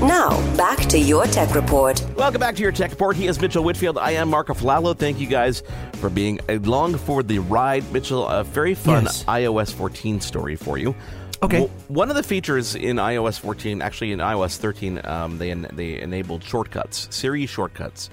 Now, back to your tech report. Welcome back to your tech report. He is Mitchell Whitfield. I am Marco Flalo. Thank you guys for being along for the ride. Mitchell, a very fun Yes. iOS 14 story for you. Okay. W- one of the features in iOS 14, actually in iOS 13, um, they en- they enabled shortcuts, Siri shortcuts.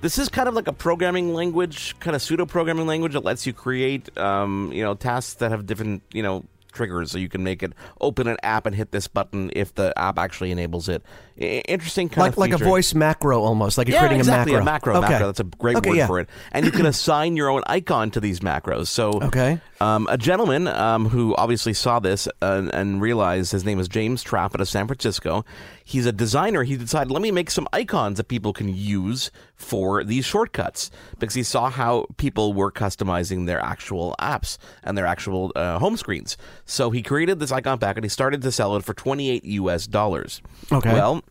This is kind of like a programming language, kind of pseudo programming language that lets you create, um, you know, tasks that have different, you know, triggers. So you can make it open an app and hit this button if the app actually enables it. I- interesting kind like of like a voice macro almost, like you're Yeah, creating exactly. a macro. macro. Okay. macro. That's a great Okay, word yeah. for it. And you can assign your own icon to these macros. So, Okay. um, a gentleman um, who obviously saw this and, and realized his name is James Trapp out of San Francisco. He's a designer. He decided, let me make some icons that people can use for these shortcuts because he saw how people were customizing their actual apps and their actual uh, home screens. So he created this icon pack and he started to sell it for 28 US dollars. Okay. Well,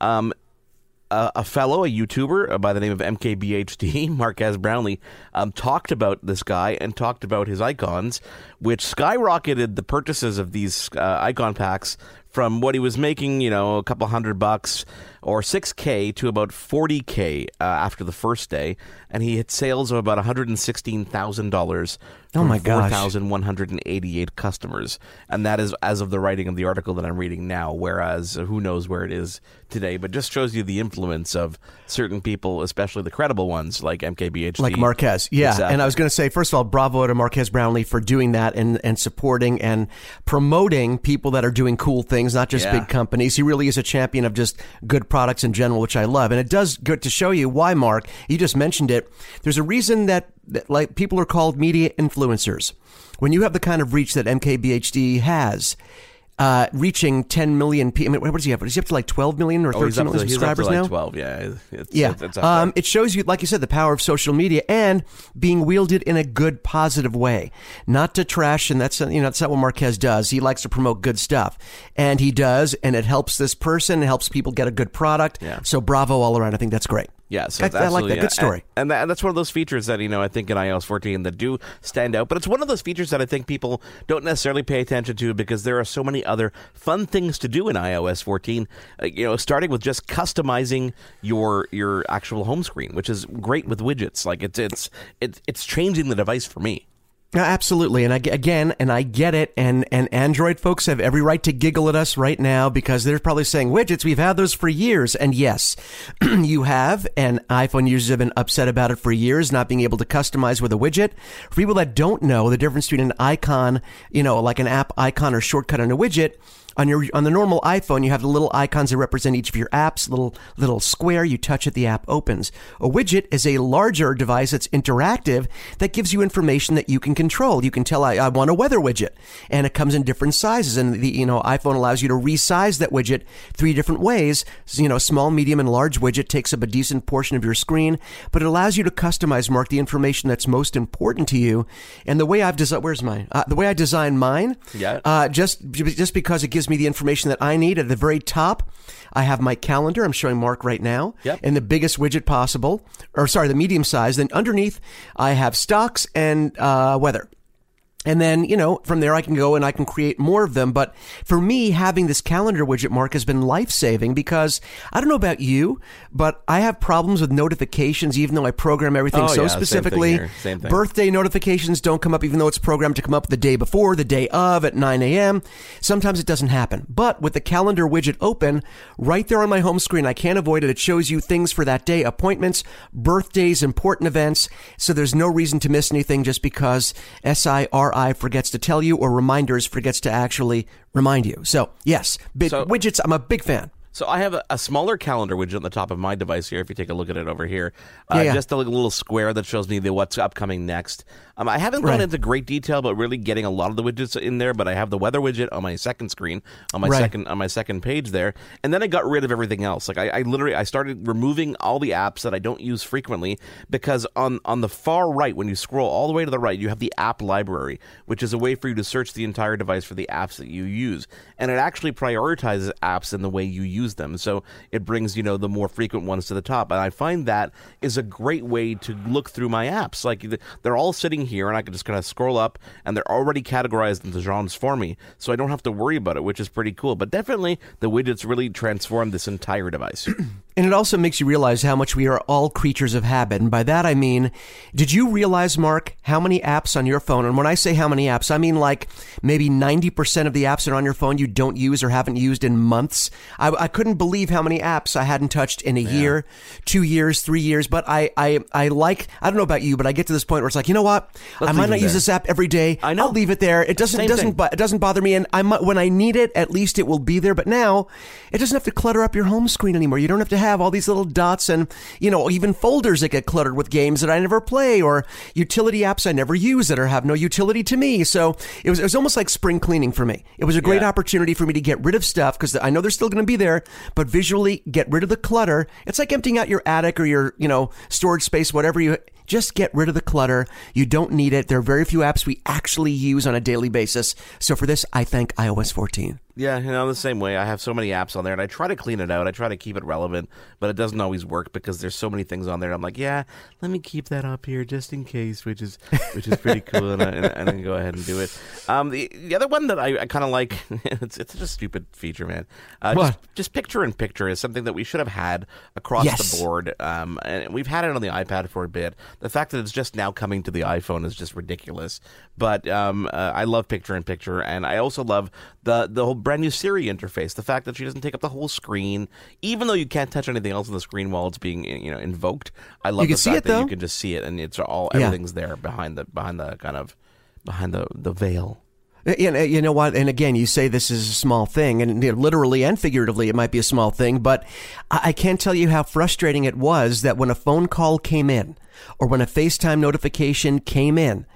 um, a, a fellow, a YouTuber uh, by the name of MKBHD, Marques Brownlee, um, talked about this guy and talked about his icons, which skyrocketed the purchases of these uh, icon packs from what he was making, you know, a couple hundred bucks or 6K to about 40K uh, after the first day. And he hit sales of about $116,000 Oh from my gosh. 4,188 customers. And that is as of the writing of the article that I'm reading now, whereas who knows where it is today. But just shows you the influence of certain people, especially the credible ones like MKBHD. like Marques. Yeah. Exactly. And I was going to say, first of all, bravo to Marques Brownlee for doing that and, and supporting and promoting people that are doing cool things, not just Yeah. big companies. He really is a champion of just good products in general, which I love. And it does good to show you why, Mark, you just mentioned it. There's a reason that, that like people are called media influencers. When you have the kind of reach that MKBHD has, uh, reaching 10 million people. I mean, what does he have? Is he up to like 12 million or 13 Oh, he's million to, he's up to subscribers like now? 12. Yeah. It's, Yeah, it's um, it shows you, like you said, the power of social media and being wielded in a good, positive way, not to trash. And that's you know that's not what Marques does. He likes to promote good stuff, and he does, and it helps this person, it helps people get a good product. Yeah. So bravo all around. I think that's great. Yeah, so I, I like that. Good story. And, and that, that's one of those features that, you know, I think in iOS 14 that do stand out. But it's one of those features that I think people don't necessarily pay attention to because there are so many other fun things to do in iOS 14. Uh, you know, starting with just customizing your your actual home screen, which is great with widgets. Like it's it's it's, it's changing the device for me. Absolutely. And I, again, and I get it. And, and Android folks have every right to giggle at us right now because they're probably saying, widgets, we've had those for years. And yes, you have. And iPhone users have been upset about it for years, not being able to customize with a widget. For people that don't know the difference between an icon, you know, like an app icon or shortcut on a widget, on your on the normal iPhone, you have the little icons that represent each of your apps. Little little square you touch it, the app opens. A widget is a larger device that's interactive that gives you information that you can control. You can tell I, I want a weather widget, and it comes in different sizes. And the you know iPhone allows you to resize that widget three different ways. So, you know, small, medium, and large widget takes up a decent portion of your screen, but it allows you to customize mark the information that's most important to you. And the way I've designed, where's mine? Uh, the way I design mine, Yeah. uh, just just because it gives me the information that I need at the very top. I have my calendar. I'm showing Mark right now, Yep. in the biggest widget possible, or sorry, the medium size. Then underneath, I have stocks and uh, weather. And then, you know, from there I can go and I can create more of them. But for me, having this calendar widget mark has been life saving because I don't know about you, but I have problems with notifications, even though I program everything Oh, so yeah, same thing specifically. Same thing. Birthday notifications don't come up, even though it's programmed to come up the day before, the day of at 9 a.m. Sometimes it doesn't happen. But with the calendar widget open, right there on my home screen, I can't avoid it. It shows you things for that day, appointments, birthdays, important events. So there's no reason to miss anything just because SIRI forgets to tell you or reminders forgets to actually remind you. So yes, big So- widgets, I'm a big fan. So I have a, a, smaller calendar widget on the top of my device here. If you take a look at it over here, uh, yeah, yeah. just a little square that shows me the what's upcoming next. Um, I haven't gone into great detail about really getting a lot of the widgets in there, but I have the weather widget on my second screen, on my Right. second on my second page there, and then I got rid of everything else. Like I, I literally I started removing all the apps that I don't use frequently because on on the far right, when you scroll all the way to the right, you have the app library, which is a way for you to search the entire device for the apps that you use, and it actually prioritizes apps in the way you use them. So it brings you know the more frequent ones to the top, and I find that is a great way to look through my apps. Like they're all sitting here, and I can just kind of scroll up, and they're already categorized into genres for me, so I don't have to worry about it, which is pretty cool. But definitely, the widgets really transform this entire device. And it also makes you realize how much we are all creatures of habit. And by that I mean, did you realize, Mark, how many apps on your phone? And when I say how many apps, I mean like maybe 90% of the apps that are on your phone you don't use or haven't used in months. I, I couldn't believe how many apps I hadn't touched in a year, two years, three years. But I, I, I like, I don't know about you, but I get to this point where it's like, you know what? I Let's might not use there. this app every day. I know. I'll leave it there. It doesn't, Same doesn't, bo- it doesn't bother me. And I might, when I need it, at least it will be there. But now it doesn't have to clutter up your home screen anymore. You don't have to have all these little dots and, you know, even folders that get cluttered with games that I never play or utility apps I never use that are, have no utility to me. So it was, it was almost like spring cleaning for me. It was a great Yeah. opportunity for me to get rid of stuff because I know they're still going to be there, but visually get rid of the clutter. It's like emptying out your attic or your, you know, storage space, whatever you, just get rid of the clutter. You don't need it. There are very few apps we actually use on a daily basis. So for this, I thank iOS 14. Yeah, you know, the same way. I have so many apps on there, and I try to clean it out. I try to keep it relevant, but it doesn't always work because there's so many things on there. I'm like, yeah, let me keep that up here just in case, which is which is pretty cool, and I, and, I- and I go ahead and do it. Um, the the other one that I, I kind of like, it's it's just a stupid feature, man. Uh, What? Just, just picture in picture is something that we should have had across Yes. the board. Um, and we've had it on the iPad for a bit. The fact that it's just now coming to the iPhone is just ridiculous. But um, uh, I love picture in picture, and I also love the the whole brand new Siri interface. The fact that she doesn't take up the whole screen, even though you can't touch anything else on the screen while it's being you know invoked. I love the see fact it, that though. you can just see it, and it's all Yeah. everything's there behind the behind the kind of behind the the veil. And uh, you know what? And again, you say this is a small thing, and you know, literally and figuratively, it might be a small thing. But I can't tell you how frustrating it was that when a phone call came in, or when a FaceTime notification came in,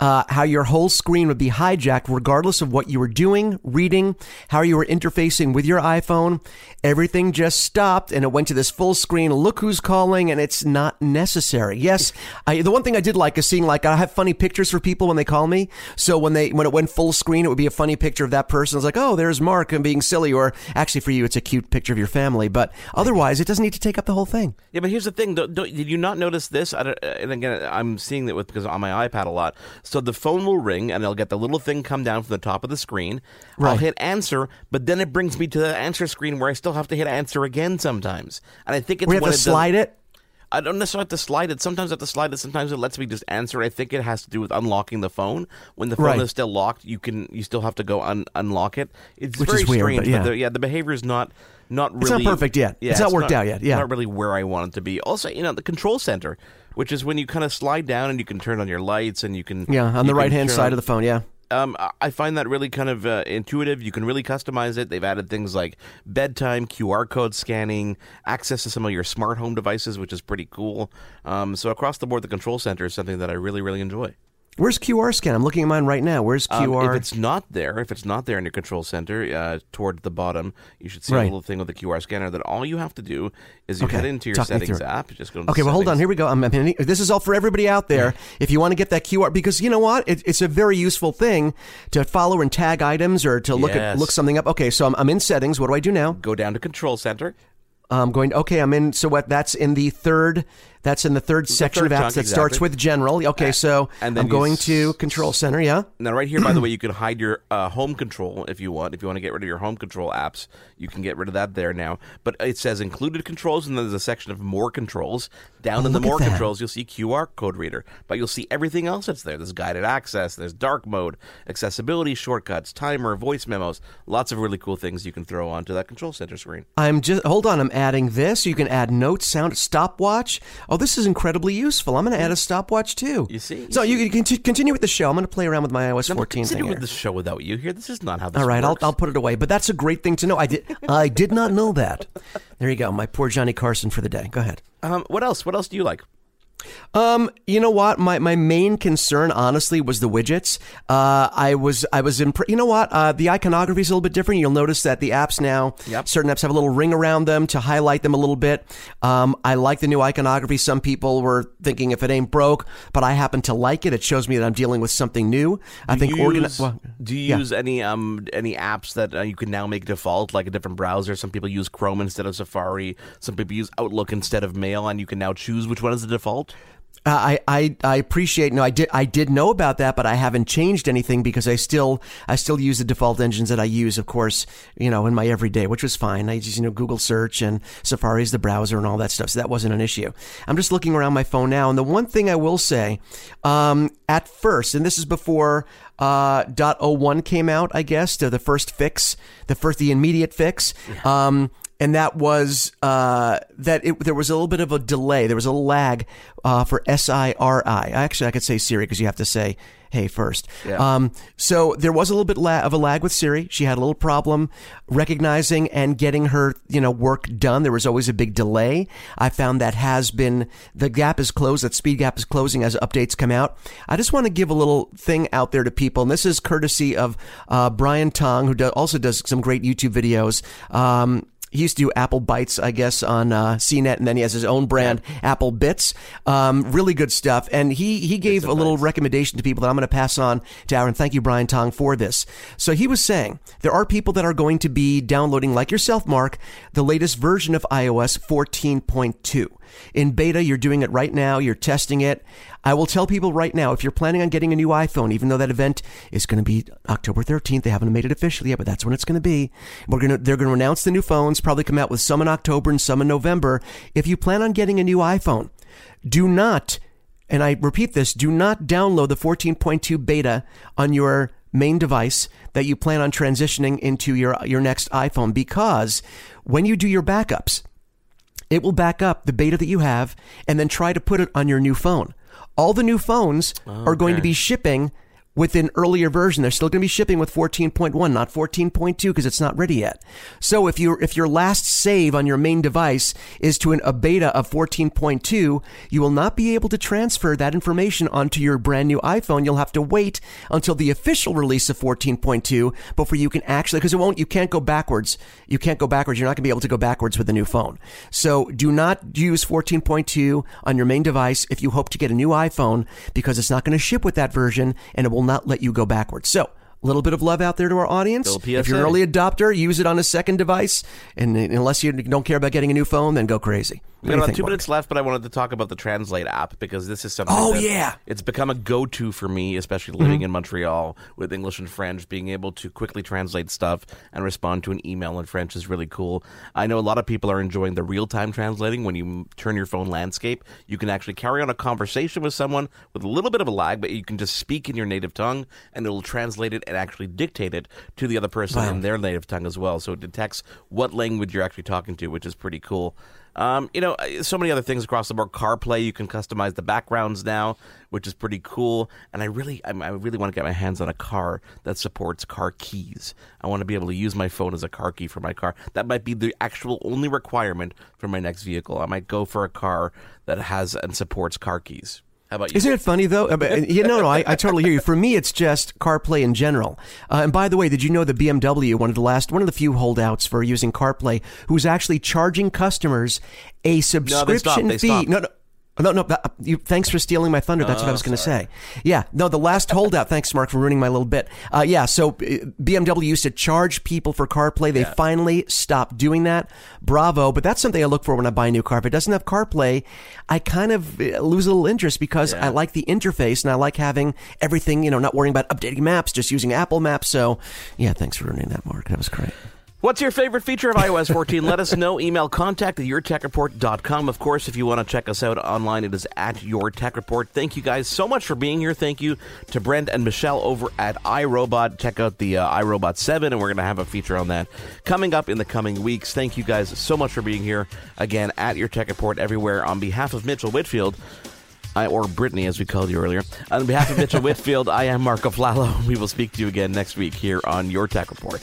uh, how your whole screen would be hijacked, regardless of what you were doing, reading, how you were interfacing with your iPhone. Everything just stopped, and it went to this full screen. Look who's calling, and it's not necessary. Yes, I, the one thing I did like is seeing like I have funny pictures for people when they call me. So when they when it went full screen, it would be a funny picture of that person. It's like, oh, there's Mark and being silly, or actually for you, it's a cute picture of your family. But otherwise, it doesn't need to take up the whole thing. Yeah, but here's the thing. Don't, don't, did you not notice this? And again, I'm seeing it with because on my iPad a lot. So the phone will ring, and I'll get the little thing come down from the top of the screen. I'll hit answer, but then it brings me to the answer screen where I still have to hit answer again sometimes. And I think it's We have to it does- slide it. I don't necessarily have to slide it. Sometimes I have to slide it. Sometimes it lets me just answer. I think it has to do with unlocking the phone. When the phone Right. is still locked, you can you still have to go un- unlock it. It's Which very is weird, strange, but yeah. the, yeah, the behavior is not not really It's not perfect yet. Yeah, It's not worked out yet, yeah. not really where I want it to be. Also, you know, the control center, which is when you kind of slide down and you can turn on your lights and you can Yeah, on the right hand side on- of the phone. Yeah. um, I- find that really kind of uh, intuitive. You can really customize it. They've added things like bedtime, QR code scanning, access to some of your smart home devices, which is pretty cool. Um, so across the board, the control center is something that I really, really enjoy. Where's QR scan? I'm looking at mine right now. Where's Um, QR? if it's not there, if it's not there in your control center, uh, toward the bottom, you should see Right. a little thing with the QR scanner. That all you have to do is you Okay. head into your Talk settings app. Just go. Okay, well, hold on. Here we go. I'm, I'm, this is all for everybody out there. If you want to get that QR, because you know what, it, it's a very useful thing to follow and tag items or to look at look something up. Okay, so I'm, I'm in settings. What do I do now? Go down to control center. I'm going. Okay, I'm in. So what? That's in the third. That's in the third section third of apps chunk, that starts with general. Okay, so and then I'm going s- to control center. Yeah. Now, right here, by the way, you can hide your uh, home control if you want. If you want to get rid of your home control apps, you can get rid of that there now. But it says included controls, and then there's a section of more controls. Down Oh, in the more controls, you'll see QR code reader, but you'll see everything else that's there. There's guided access, there's dark mode, accessibility shortcuts, timer, voice memos, lots of really cool things you can throw onto that control center screen. I'm just hold on. I'm adding this. You can add notes, sound, stopwatch. Oh, this is incredibly useful. I'm going to add a stopwatch too. You see? So you, you can t- continue with the show. I'm going to play around with my iOS I'm 14 continue thing. with here. the show without you here. This is not how this All right, I'll. I'll put it away. But that's a great thing to know. I did I did not know that. There you go. My poor Johnny Carson for the day. Go ahead. Um, what else? What else do you like? Um, you know what? My my main concern, honestly, was the widgets. Uh, I was I was imp- You know what? Uh, the iconography is a little bit different. You'll notice that the apps now, Yep. certain apps have a little ring around them to highlight them a little bit. Um, I like the new iconography. Some people were thinking if it ain't broke, but I happen to like it. It shows me that I'm dealing with something new. I think do you, organi- use, well, do you yeah. use any um any apps that uh, you can now make default, like a different browser? Some people use Chrome instead of Safari. Some people use Outlook instead of Mail, and you can now choose which one is the default. Uh, I, I I appreciate no I did I did know about that but I haven't changed anything because I still I still use the default engines that I use of course you know in my everyday which was fine. I just you know Google search and Safari is the browser and all that stuff so that wasn't an issue. I'm just looking around my phone now and the one thing I will say um, at first and this is before uh, .01 came out I guess the, the first fix the first the immediate fix um, and that was uh, that it, there was a little bit of a delay. There was a lag uh, for S I R I. Actually, I could say Siri because you have to say hey first. Yeah. Um, so there was a little bit la- of a lag with Siri. She had a little problem recognizing and getting her you know work done. There was always a big delay. I found that has been the gap is closed. That speed gap is closing as updates come out. I just want to give a little thing out there to people, and this is courtesy of uh, Brian Tong, who do- also does some great YouTube videos. Um, he used to do Apple Bites, I guess, on uh, CNET, and then he has his own brand, Apple Bits. Um, really good stuff. And he he gave a little recommendation to people that I'm going to pass on to Aaron. Thank you, Brian Tong, for this. So he was saying there are people that are going to be downloading, like yourself, Mark, the latest version of iOS 14.2. In beta, you're doing it right now. You're testing it. I will tell people right now if you're planning on getting a new iPhone, even though that event is going to be October 13th, they haven't made it official yet, but that's when it's going to be. We're going to they're going to announce the new phones, probably come out with some in October and some in November. If you plan on getting a new iPhone, do not and I repeat this, do not download the 14.2 beta on your main device that you plan on transitioning into your your next iPhone because when you do your backups, it will back up the beta that you have and then try to put it on your new phone. All the new phones are going to be shipping with an earlier version. They're still going to be shipping with 14.1, not 14.2 because it's not ready yet. So if you if your last save on your main device is to an, a beta of 14.2, you will not be able to transfer that information onto your brand new iPhone. You'll have to wait until the official release of 14.2 before you can actually because it won't you can't go backwards. You can't go backwards. You're not going to be able to go backwards with the new phone. So do not use 14.2 on your main device if you hope to get a new iPhone because it's not going to ship with that version and it will not let you go backwards. So a little bit of love out there to our audience. If you're an early adopter, use it on a second device. And unless you don't care about getting a new phone, then go crazy. We got about two minutes left, but I wanted to talk about the Translate app because this is something. Oh, yeah. it's become a go-to for me, especially living in Montreal with English and French. Being able to quickly translate stuff and respond to an email in French is really cool. I know a lot of people are enjoying the real-time translating. When you turn your phone landscape, you can actually carry on a conversation with someone with a little bit of a lag, but you can just speak in your native tongue, and it'll translate it and actually dictate it to the other person in their native tongue as well. So it detects what language you're actually talking to, which is pretty cool. Um, you know, so many other things across the board. CarPlay, you can customize the backgrounds now, which is pretty cool. And I really, I, I really want to get my hands on a car that supports car keys. I want to be able to use my phone as a car key for my car. That might be the actual only requirement for my next vehicle. I might go for a car that has and supports car keys. How about you? Isn't it funny though? I you know, no, I, I totally hear you. For me, it's just CarPlay in general. Uh, and by the way, did you know that BMW, one of the last, one of the few holdouts for using CarPlay, who's actually charging customers a subscription stopped. They fee? No, no. No, no. that- You, thanks for stealing my thunder. That's what I was going to say. Yeah. No, the last holdout. Thanks, Mark, for ruining my little bit. Uh, yeah. So uh, BMW used to charge people for CarPlay. They finally stopped doing that. Bravo. But that's something I look for when I buy a new car. If it doesn't have CarPlay, I kind of uh, lose a little interest because I like the interface and I like having everything. You know, not worrying about updating maps, just using Apple Maps. So, yeah. Thanks for ruining that, Mark. That was great. What's your favorite feature of iOS 14? Let us know. Email contact at yourtechreport.com. Of course, if you want to check us out online, it is at Your Tech Report. Thank you guys so much for being here. Thank you to Brent and Michelle over at iRobot. Check out the uh, iRobot 7, and we're going to have a feature on that coming up in the coming weeks. Thank you guys so much for being here. Again, at Your Tech Report everywhere. On behalf of Mitchell Whitfield, I, or Brittany, as we called you earlier. On behalf of Mitchell Whitfield, I am Marco Flallow. We will speak to you again next week here on Your Tech Report.